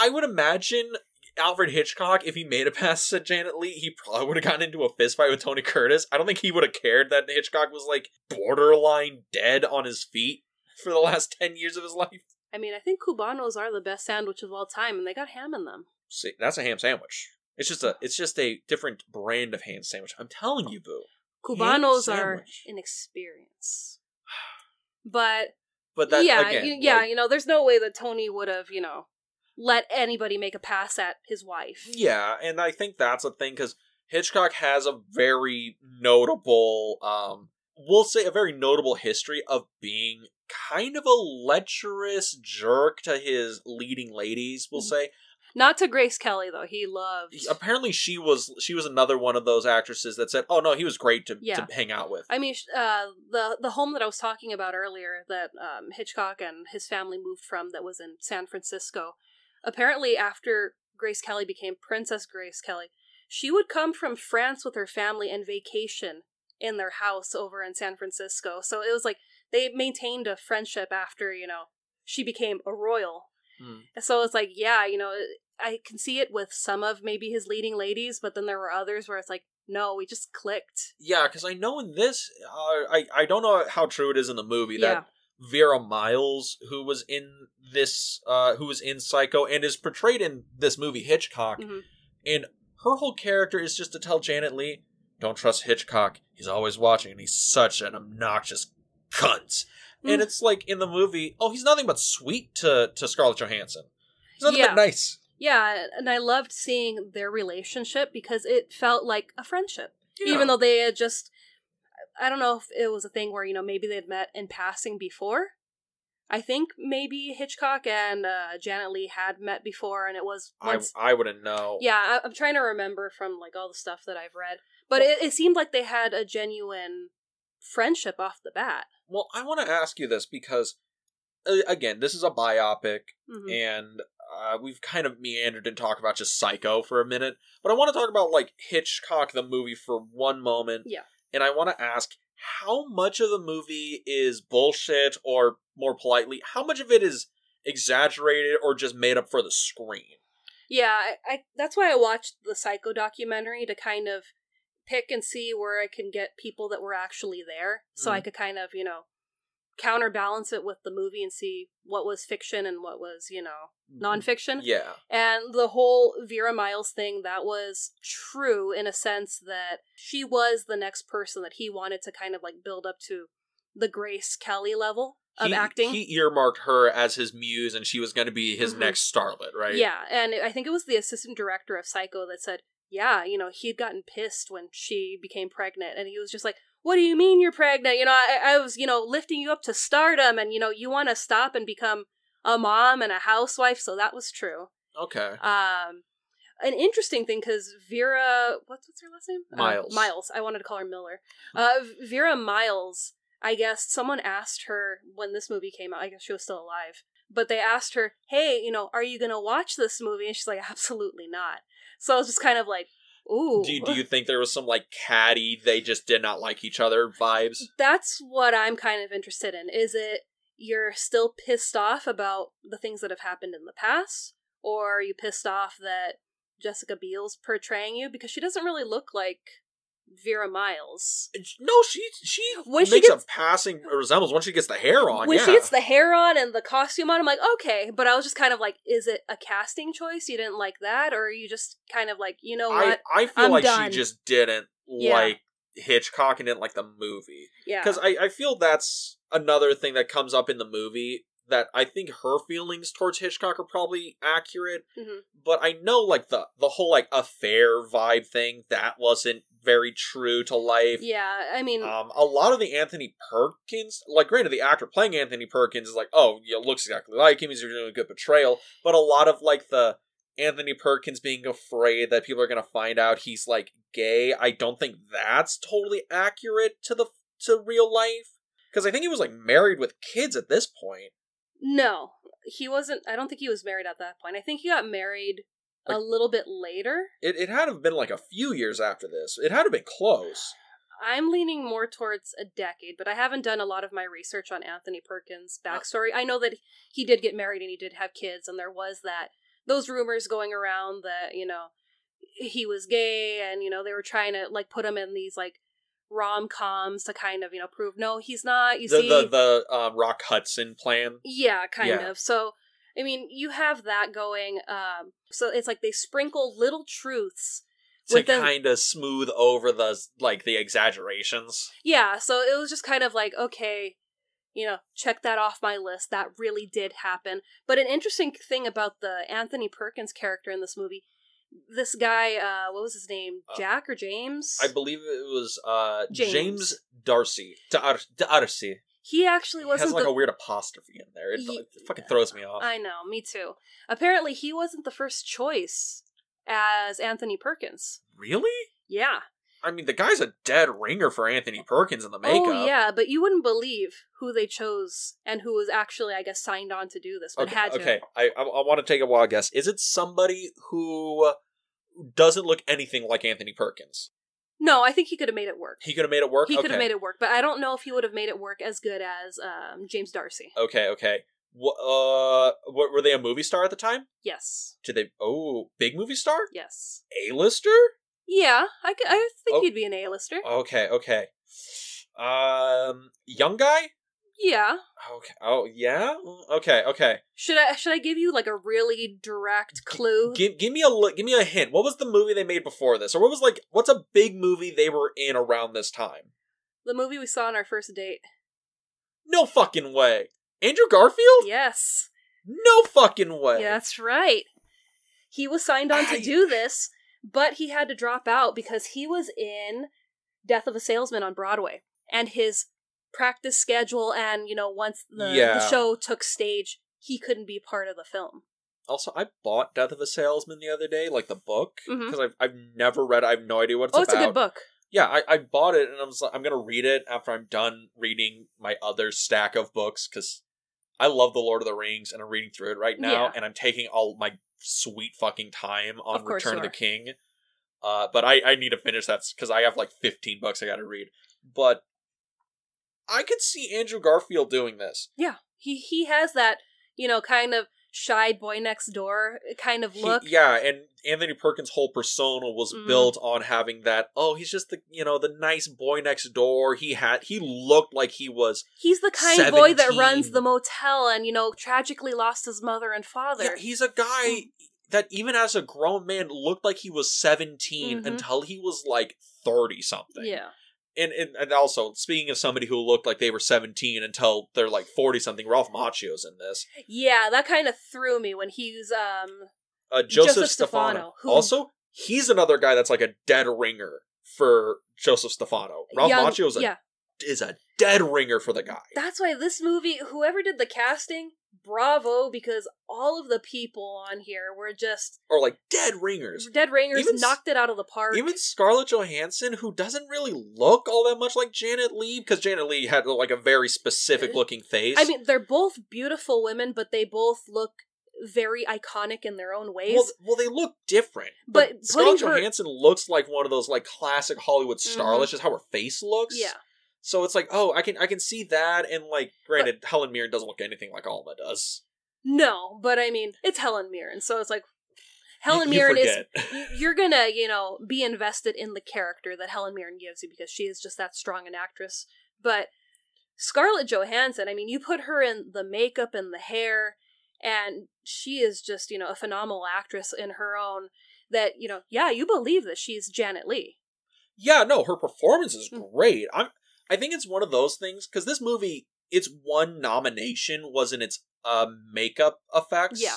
I would imagine Alfred Hitchcock, if he made a pass at Janet Leigh, he probably would have gotten into a fist fight with Tony Curtis. I don't think he would have cared that Hitchcock was like borderline dead on his feet for the last 10 years of his life. I mean, I think Cubanos are the best sandwich of all time, and they got ham in them. See, that's a ham sandwich. It's just a it's just a different brand of ham sandwich. I'm telling you, boo. Cubanos are an experience. <sighs> But But that yeah, again, you, yeah, like- you know, there's no way that Tony would have, you know, let anybody make a pass at his wife. Yeah, and I think that's a thing because Hitchcock has a very notable, um, we'll say a very notable history of being kind of a lecherous jerk to his leading ladies. We'll Mhm. say Not to Grace Kelly though. He loved. apparently she was she was another one of those actresses that said, "Oh no, he was great to, Yeah. to hang out with." I mean, uh, the the home that I was talking about earlier, that um, Hitchcock and his family moved from, that was in San Francisco. Apparently, after Grace Kelly became Princess Grace Kelly, she would come from France with her family and vacation in their house over in San Francisco. So it was like they maintained a friendship after you know she became a royal. Hmm. So it's like, yeah, you know, I can see it with some of maybe his leading ladies, but then there were others where it's like, no, we just clicked. Yeah, because I know in this, uh, I I don't know how true it is in the movie Yeah. that Vera Miles, who was in this, uh, who was in Psycho and is portrayed in this movie Hitchcock, Mhm. and her whole character is just to tell Janet Leigh, "Don't trust Hitchcock. He's always watching, and he's such an obnoxious cunt." And Mm. it's like in the movie, oh, he's nothing but sweet to to Scarlett Johansson. He's nothing Yeah. but nice. Yeah, and I loved seeing their relationship because it felt like a friendship. Yeah. Even though they had just I don't know if it was a thing where, you know, maybe they'd met in passing before. I think maybe Hitchcock and uh, Janet Leigh had met before and it was I once I wouldn't know. Yeah, I, I'm trying to remember from like all the stuff that I've read. But it, it seemed like they had a genuine friendship off the bat. Well, I want to ask you this because, uh, again, this is a biopic, Mhm. and uh, we've kind of meandered and talked about just Psycho for a minute. But I want to talk about like Hitchcock the movie for one moment. Yeah. And I want to ask how much of the movie is bullshit, or more politely, how much of it is exaggerated or just made up for the screen? Yeah, I, I that's why I watched the Psycho documentary to kind of pick and see where I can get people that were actually there, so I Mhm. could kind of you know counterbalance it with the movie and see what was fiction and what was you know nonfiction. Yeah. And the whole Vera Miles thing, that was true in a sense that she was the next person that he wanted to kind of like build up to the Grace Kelly level of he, acting. He earmarked her as his muse, and she was going to be his Mhm. next starlet, right? Yeah, and I think it was the assistant director of Psycho that said, yeah, you know, he'd gotten pissed when she became pregnant, and he was just like, what do you mean you're pregnant? You know, I, I was, you know, lifting you up to stardom, and, you know, you want to stop and become a mom and a housewife, so that was true. Okay. Um, an interesting thing because Vera, what's what's her last name? Uh, Miles. Miles. I wanted to call her Miller. Uh, Vera Miles. I guess someone asked her when this movie came out. I guess she was still alive, but they asked her, "Hey, you know, are you gonna watch this movie?" And she's like, "Absolutely not." So I was just kind of like, "Ooh." Do you, do you think there was some like catty, they just did not like each other vibes? That's what I'm kind of interested in. Is it you're still pissed off about the things that have happened in the past, or are you pissed off that Jessica Biel's portraying you because she doesn't really look like Vera Miles. No, she she When she makes gets- a passing resemblance once she gets the hair on. when yeah. she gets the hair on and the costume on, I'm like, okay. But I was just kind of like, is it a casting choice? You didn't like that, or are you just kind of like, you know I what? I feel I'm like done. she just didn't Yeah. like Hitchcock and didn't like the movie yeah, because I I feel that's another thing that comes up in the movie that I think her feelings towards Hitchcock are probably accurate, Mhm. but I know like the the whole like affair vibe thing that wasn't very true to life. yeah. I mean, Um, a lot of the Anthony Perkins, like, granted, the actor playing Anthony Perkins is like, oh, yeah, looks exactly like him. He's doing a good portrayal. But a lot of like the Anthony Perkins being afraid that people are gonna find out he's like gay, I don't think that's totally accurate to the to real life. Because I think he was like married with kids at this point. no, he wasn't. I don't think he was married at that point. I think he got married a little bit later. It it had to have been like a few years after this. It had to have been close. I'm leaning more towards a decade, but I haven't done a lot of my research on Anthony Perkins' backstory. I know that he did get married and he did have kids, and there was that those rumors going around that you know he was gay, and you know they were trying to like put him in these like rom coms to kind of you know prove no, he's not. You the, see, the the um, Rock Hudson plan. yeah, kind Yeah. of. So, I mean, you have that going. Um, so it's like they sprinkle little truths. to kind of smooth over the like the exaggerations. Yeah, so it was just kind of like, okay, you know, check that off my list. That really did happen. But an interesting thing about the Anthony Perkins character in this movie, this guy, uh, what was his name? Uh, Jack or James? I believe it was uh James. James, D'Arcy. Dar- D'Arcy. He actually wasn't has like the a weird apostrophe in there. It, Ye- it fucking throws me off. I know, me too. Apparently, he wasn't the first choice as Anthony Perkins. really? Yeah. I mean, the guy's a dead ringer for Anthony Perkins in the oh, makeup. Oh, yeah, but you wouldn't believe who they chose and who was actually, I guess, signed on to do this, but Okay, had to. okay. I I, I want to take a wild guess. Is it somebody who doesn't look anything like Anthony Perkins? No, I think he could have made it work. He could have made it work. He could have made it work, but I don't know if he would have made it work as good as um, James D'Arcy. Okay, okay. Uh, what were they a movie star at the time? Yes. Did they? Oh, big movie star, Yes. A lister. Yeah, I, c- I think Oh. he'd be an A-lister. Okay, okay. Um, young guy. Yeah. Okay. Oh, yeah. Okay, okay. Should I should I give you like a really direct clue? Give give me a give me a hint. What was the movie they made before this, or what was like what's a big movie they were in around this time? the movie we saw on our first date. No fucking way. Andrew Garfield? Yes. No fucking way. Yeah, that's right. He was signed on to do this, but he had to drop out because he was in Death of a Salesman on Broadway. And his practice schedule and, you know, once the, Yeah. the show took stage, he couldn't be part of the film. Also, I bought Death of a Salesman the other day, like the book, because I've I've never read. it. I have no idea what it's about. oh, it's about. a good book. Yeah, I, I bought it, and I was like, I'm gonna read it after I'm done reading my other stack of books because I love the Lord of the Rings, and I'm reading through it right now, Yeah. and I'm taking all my sweet fucking time on Of Return of the. King. Uh, but I I need to finish that because I have like 15 books I got to read. But I could see Andrew Garfield doing this. Yeah. He he has that, you know, kind of shy boy next door kind of He- look. yeah, and Anthony Perkins' whole persona was Mhm. built on having that. Oh, he's just the you know the nice boy next door. He had he looked like he was. He's the kind boy that runs the motel and, you know, tragically lost his mother and father. Yeah, he's a guy that even as a grown man looked like he was 17 Mhm. until he was like thirty something. yeah. And, and and also speaking of somebody who looked like they were 17 until they're like 40 something ralph macchio's in this. Yeah, that kind of threw me when he's um uh joseph, Joseph stefano, Stefano, who- also he's another guy that's like a dead ringer for joseph stefano. Ralph young- macchio's a, yeah. is a dead ringer for the guy. That's why this movie, whoever did the casting, bravo, because all of the people on here were just or like dead ringers dead ringers, Even knocked it out of the park. even Scarlett Johansson, who doesn't really look all that much like Janet Leigh, because Janet Leigh had like a very specific looking face. I mean, they're both beautiful women, but they both look very iconic in their own ways. Well, well, they look different. But But, Scarlett putting her- Johansson looks like one of those like classic Hollywood Mhm. starlets, just how her face looks. yeah. So it's like, oh, I can I can see that, and like, granted, Helen Mirren doesn't look anything like Alma does. No, but I mean, it's Helen Mirren, so it's like Helen You- you Mirren is forget. <laughs> y- you're gonna, you know, be invested in the character that Helen Mirren gives you because she is just that strong an actress. But Scarlett Johansson, I mean, you put her in the makeup and the hair, and she is just, you know, a phenomenal actress in her own. That you know, yeah, you believe that she's Janet Leigh. Yeah, no, her performance is Mm. great. I'm I think it's one of those things because this movie, its one nomination was in its uh, makeup effects. Yeah.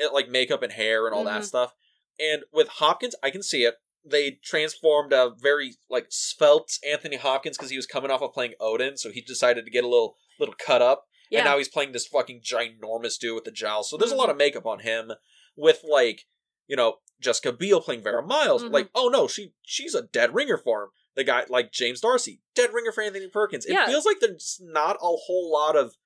it, like makeup and hair and all that Mhm. stuff. And with Hopkins, I can see it. They transformed a very like svelte Anthony Hopkins because he was coming off of playing Odin, so he decided to get a little little cut up. Yeah, And now he's playing this fucking ginormous dude with the jowls. So there's Mhm. a lot of makeup on him. With like, you know, Jessica Biel playing Vera Miles. Mhm. Like, oh no, she she's a dead ringer for him. The guy like James D'Arcy, dead ringer for Anthony Perkins. It Yeah. feels like there's not a whole lot of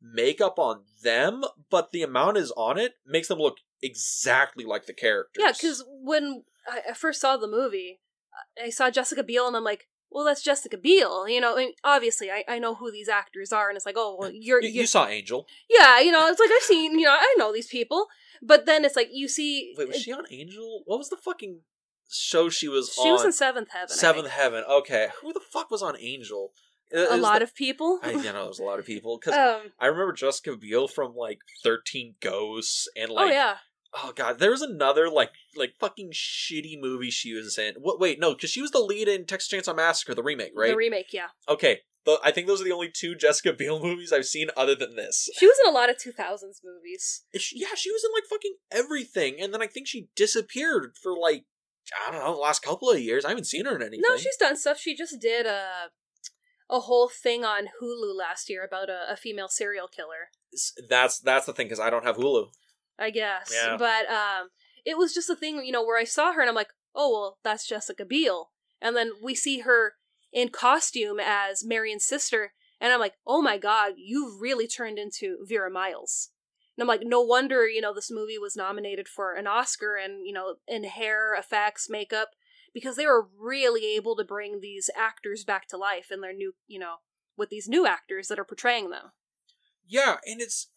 makeup on them, but the amount is on it makes them look exactly like the characters. Yeah, because when I first saw the movie, I saw Jessica Biel, and I'm like, well, that's Jessica Biel. You know, I mean, obviously, I, I know who these actors are, and it's like, oh, well, <laughs> you're, you, you're you saw Angel. yeah, you know, it's like I've seen, you know, I know these people, but then it's like you see, Wait, was she on Angel? What was the fucking show she was she on? was in Seventh Heaven. Seventh. Heaven. Okay, who the fuck was on Angel? A lot of people. I you know there was a lot of people because um, I remember Jessica Biel from like Thirteen Ghosts and like oh yeah, oh god there was another like like fucking shitty movie she was in. What? Wait, no, because she was the lead in Texas Chainsaw Massacre, the remake, right? the remake. Yeah, okay, th- I think those are the only two Jessica Biel <laughs> movies I've seen other than this. she was in a lot of 2000s movies. She- yeah, she was in like fucking everything, and then I think she disappeared for like I don't know the last couple of years. I haven't seen her in anything. No, she's done stuff. She just did a a whole thing on Hulu last year about a, a female serial killer. That's that's the thing because I don't have Hulu. I guess. Yeah. But um it was just a thing, you know, where I saw her and I'm like, oh well, that's Jessica Biel. And then we see her in costume as Marion's sister, and I'm like, oh my god, you've really turned into Vera Miles. And I'm like, no wonder, you know, this movie was nominated for an Oscar and, you know, in hair, effects, makeup, because they were really able to bring these actors back to life in their new, you know, with these new actors that are portraying them. Yeah, and it's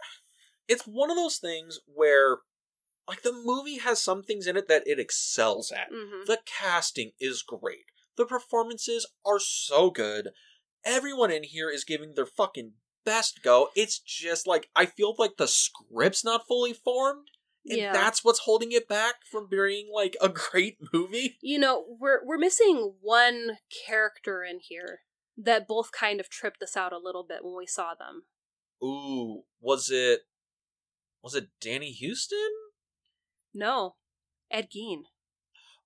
it's one of those things where like the movie has some things in it that it excels at. hmm The casting is great. The performances are so good. Everyone in here is giving their fucking best go. It's just like I feel like the script's not fully formed. And Yeah. that's what's holding it back from being like a <laughs> great movie. You know, we're we're missing one character in here that both kind of tripped us out a little bit when we saw them. Ooh, was it was it Danny Huston? No, Ed Gein.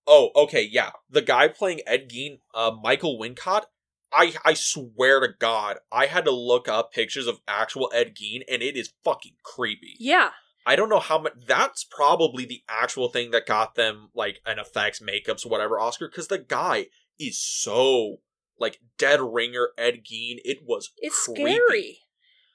Oh, okay, yeah. The guy playing Ed Gein, uh, Michael Wincott. I I swear to God, I had to look up pictures of actual Ed Gein, and it is fucking creepy. Yeah, I don't know how much. That's probably the actual thing that got them like an effects, makeups, whatever Oscar, because the guy is so like dead ringer Ed Gein. It was it's creepy. scary.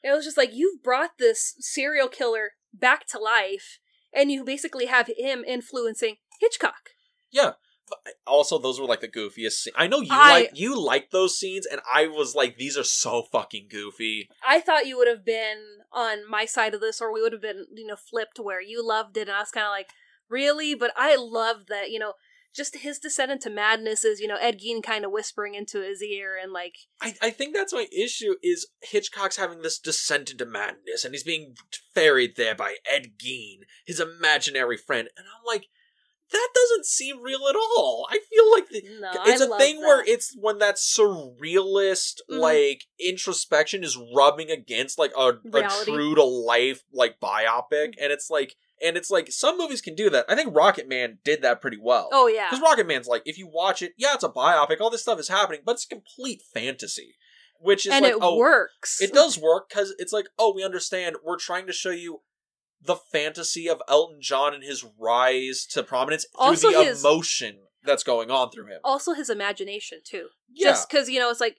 It was just like you've brought this serial killer back to life, and you basically have him influencing Hitchcock. Yeah. But Also, those were like the goofiest. Scenes. I know you I- like you like those scenes, and I was like, these are so fucking goofy. I thought you would have been on my side of this, or we would have been, you know, flipped where you loved it, and I was kind of like, really? But I loved that, you know, just his descent into madness is, you know, Ed Gein kind of whispering into his ear, and like, I, I think that's my issue is Hitchcock's having this descent into madness and he's being ferried there by Ed Gein, his imaginary friend. And I'm like, that doesn't seem real at all. I feel like the, no, it's I a thing that. where it's when that surrealist Mhm. like introspection is rubbing against like a, a true to life like biopic and it's like and it's like some movies can do that. I think Rocketman did that pretty well. Oh yeah, Because Rocketman's like, if you watch it, yeah, it's a biopic, all this stuff is happening, but it's complete fantasy. Which is and like, it oh, works. it does work because it's like, oh, we understand. We're trying to show you the fantasy of Elton John and his rise to prominence through Also the his- emotion that's going on through him. Also, his imagination too. yeah, Just because you know, it's like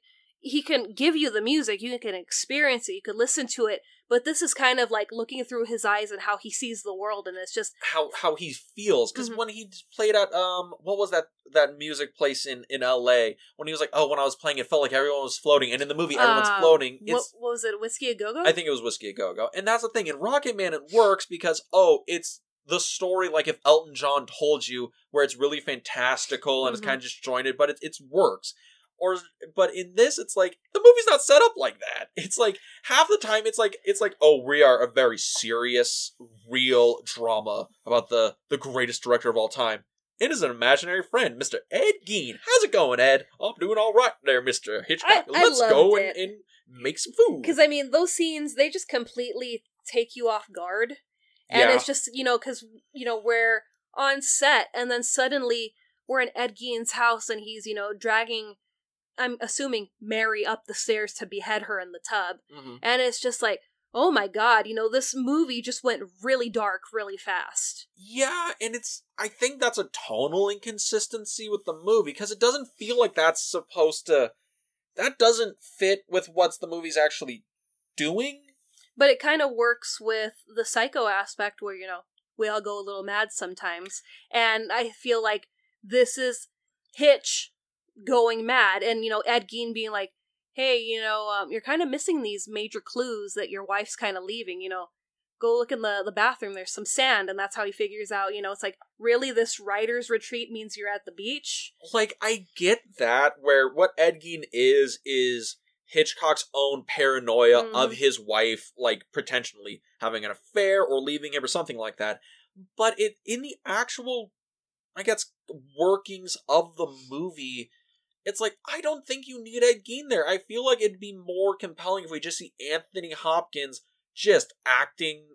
he can give you the music, you can experience it, you can listen to it, but this is kind of like looking through his eyes and how he sees the world, and it's just how how he feels because Mhm. when he played at um what was that that music place in in L.A. when he was like oh when I was playing it felt like everyone was floating and in the movie everyone's um, floating What, it's what was it? Whisky a Go Go? I think it was Whisky a Go Go. And that's the thing. In Rocketman, it works because, oh, it's the story like if Elton John told you, where it's really fantastical and Mhm. it's kind of disjointed, but it, it works. Or, but in this, it's like the movie's not set up like that. It's like half the time, it's like it's like, oh, we are a very serious, real drama about the the greatest director of all time. It is an imaginary friend, Mr. Ed Gein. How's it going, Ed? I'm doing all right there, Mr. Hitchcock. I Let's go and, and make some food. Because I mean, those scenes they just completely take you off guard, and Yeah. it's just you know because you know we're on set, and then suddenly we're in Ed Gein's house, and he's you know dragging, I'm assuming Mary up the stairs to behead her in the tub, Mhm. and it's just like. Oh my god, you know, this movie just went really dark really fast. Yeah, and it's I think that's a tonal inconsistency with the movie because it doesn't feel like that's supposed to that doesn't fit with what the movie's actually doing. But it kind of works with the psycho aspect where, you know, we all go a little mad sometimes. And I feel like this is Hitch going mad and, you know, Ed Gein being like, hey, you know, um, you're kind of missing these major clues that your wife's kind of leaving, you know. Go look in the, the bathroom, there's some sand, and that's how he figures out, you know, it's like, really, this writer's retreat means you're at the beach? Like I get that where what Ed Gein is is Hitchcock's own paranoia Mhm. of his wife like potentially having an affair or leaving him or something like that. But it in the actual I guess workings of the movie it's like I don't think you need Ed Gein there. I feel like it'd be more compelling if we just see Anthony Hopkins just acting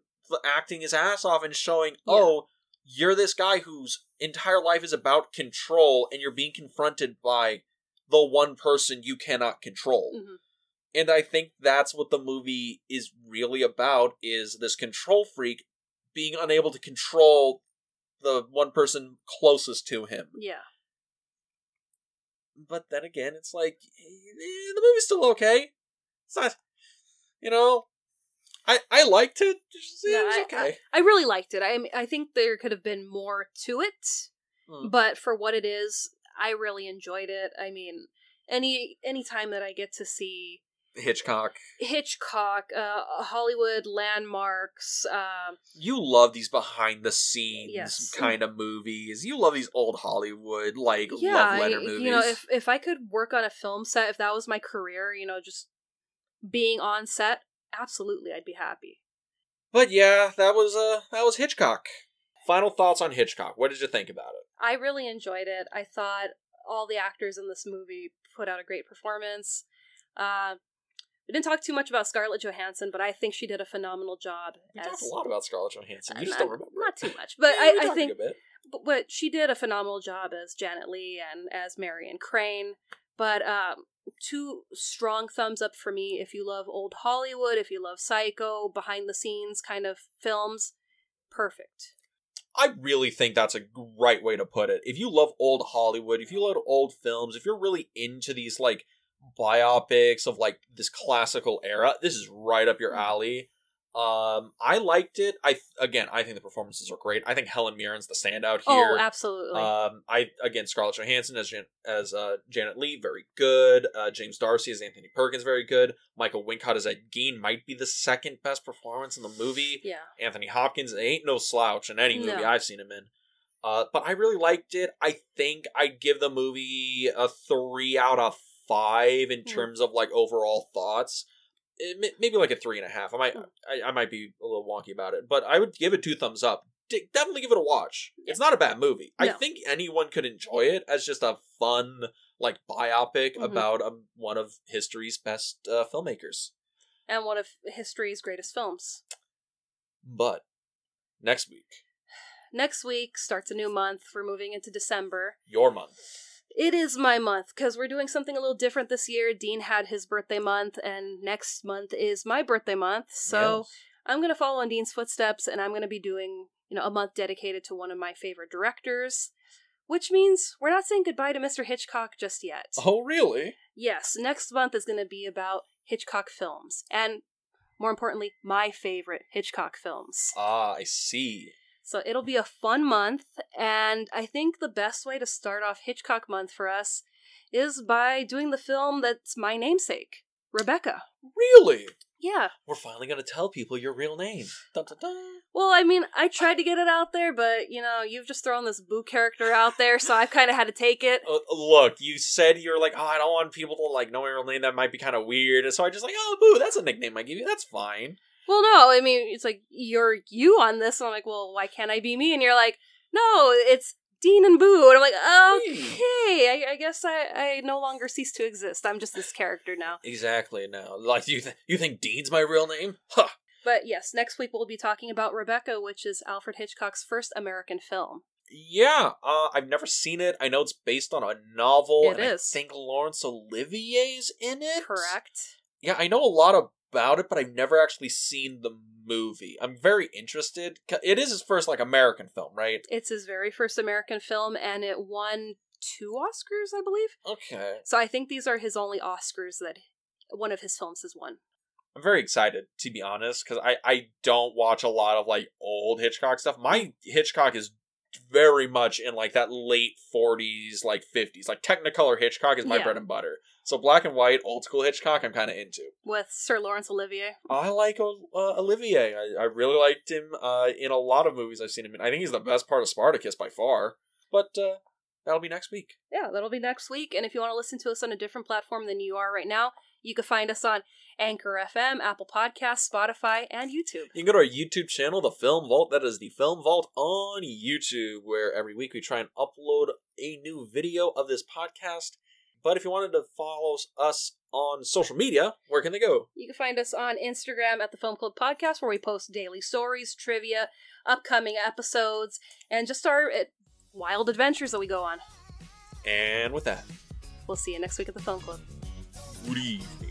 acting his ass off and showing, Yeah. oh, you're this guy whose entire life is about control, and you're being confronted by the one person you cannot control. Mhm. And I think that's what the movie is really about is this control freak being unable to control the one person closest to him. Yeah. But then again, it's like eh, the movie's still okay. It's not, you know, I I liked it. Just, it Yeah, was I- okay. I really liked it. I I think there could have been more to it, Hmm. but for what it is, I really enjoyed it. I mean, any any time that I get to see Hitchcock, Hitchcock, uh, Hollywood landmarks, um, you love these behind the scenes Yes. kind of movies. You love these old Hollywood like yeah, love I- letter movies. you know, if if I could work on a film set, if that was my career, you know, just being on set, absolutely, I'd be happy. But yeah, that was uh that was Hitchcock. Final thoughts on Hitchcock. What did you think about it? I really enjoyed it. I thought all the actors in this movie put out a great performance. Uh, we didn't talk too much about Scarlett Johansson, but I think she did a phenomenal job. We as, talked a lot about Scarlett Johansson. You Uh, just not, don't remember. Not too much, but <laughs> Yeah, I, I think a bit. but, but she did a phenomenal job as Janet Leigh and as Marion Crane. But um, two strong thumbs up for me if you love old Hollywood, if you love Psycho, behind the scenes kind of films. Perfect. I really think that's a right way to put it. If you love old Hollywood, if you love old films, if you're really into these like biopics of like this classical era, this is right up your alley. Um, I liked it. I again, I think the performances are great. I think Helen Mirren's the standout here. Oh, absolutely. Um, I again Scarlett Johansson as Jan- as uh, Janet Leigh, very good. Uh, James D'Arcy as Anthony Perkins, very good. Michael Wincott as Ed Gein might be the second best performance in the movie. yeah. Anthony Hopkins ain't no slouch in any movie No. I've seen him in. Uh, but I really liked it. I think I'd give the movie a three out of five in Mm. terms of like overall thoughts. It, maybe like a three and a half. I might Mm. I, I might be a little wonky about it, but I would give it two thumbs up. D- definitely give it a watch. Yeah. It's not a bad movie. I think anyone could enjoy it as just a fun like biopic Mhm. about um, one of history's best uh, filmmakers. And one of history's greatest films. But next week, <sighs> Next week starts a new month. We're moving into December. your month. It is my month because we're doing something a little different this year. Dean had his birthday month, and next month is my birthday month. So Yes. I'm going to follow in Dean's footsteps, and I'm going to be doing you know a month dedicated to one of my favorite directors. Which means we're not saying goodbye to Mr. Hitchcock just yet. Oh, really? Yes, next month is going to be about Hitchcock films, and more importantly, my favorite Hitchcock films. Ah, I see. So it'll be a fun month, and I think the best way to start off Hitchcock month for us is by doing the film that's my namesake, Rebecca. Really? Yeah. We're finally gonna tell people your real name. Dun, dun, dun. Well, I mean, I tried to get it out there, but you know, you've just thrown this Boo character out there, so I've kind of had to take it. Uh, look, you said you're like, oh, I don't want people to like know my real name. That might be kind of weird. So I just like, oh, boo, that's a nickname I give you. That's fine. Well, no, I mean, it's like you're you on this, and I'm like, well, why can't I be me? And you're like, no, it's Dean and Boo, and I'm like, okay, I, I guess I, I no longer cease to exist. I'm just this character now. Exactly. Now, like, you th- you think Dean's my real name? Huh. But yes, next week we'll be talking about Rebecca, which is Alfred Hitchcock's first American film. Yeah. Uh, I've never seen it. I know it's based on a novel. It and is. I think Laurence Olivier's in it. Correct. Yeah, I know a lot about it, but I've never actually seen the movie. I'm very interested. It is his first like American film, right? It's his very first American film, and it won two Oscars, I believe. Okay. So I think these are his only Oscars that one of his films has won. I'm very excited to be honest because I I don't watch a lot of like old Hitchcock stuff. My Hitchcock is very much in like that late 40s, like 50s. Like Technicolor Hitchcock is my Yeah. bread and butter. So black and white, old school Hitchcock, I'm kind of into. With Sir Laurence Olivier. I like uh, Olivier. I, I really liked him uh, in a lot of movies I've seen him in. I think he's the best part of Spartacus by far. But uh, that'll be next week. Yeah, that'll be next week. And if you want to listen to us on a different platform than you are right now, you can find us on Anchor FM, Apple Podcasts, Spotify, and YouTube. You can go to our YouTube channel, The Film Vault. That is The Film Vault on YouTube, where every week we try and upload a new video of this podcast. But if you wanted to follow us on social media, where can they go? You can find us on Instagram at the Film Club Podcast, where we post daily stories, trivia, upcoming episodes, and just our uh, wild adventures that we go on. And with that, We'll see you next week at the Film Club. good evening.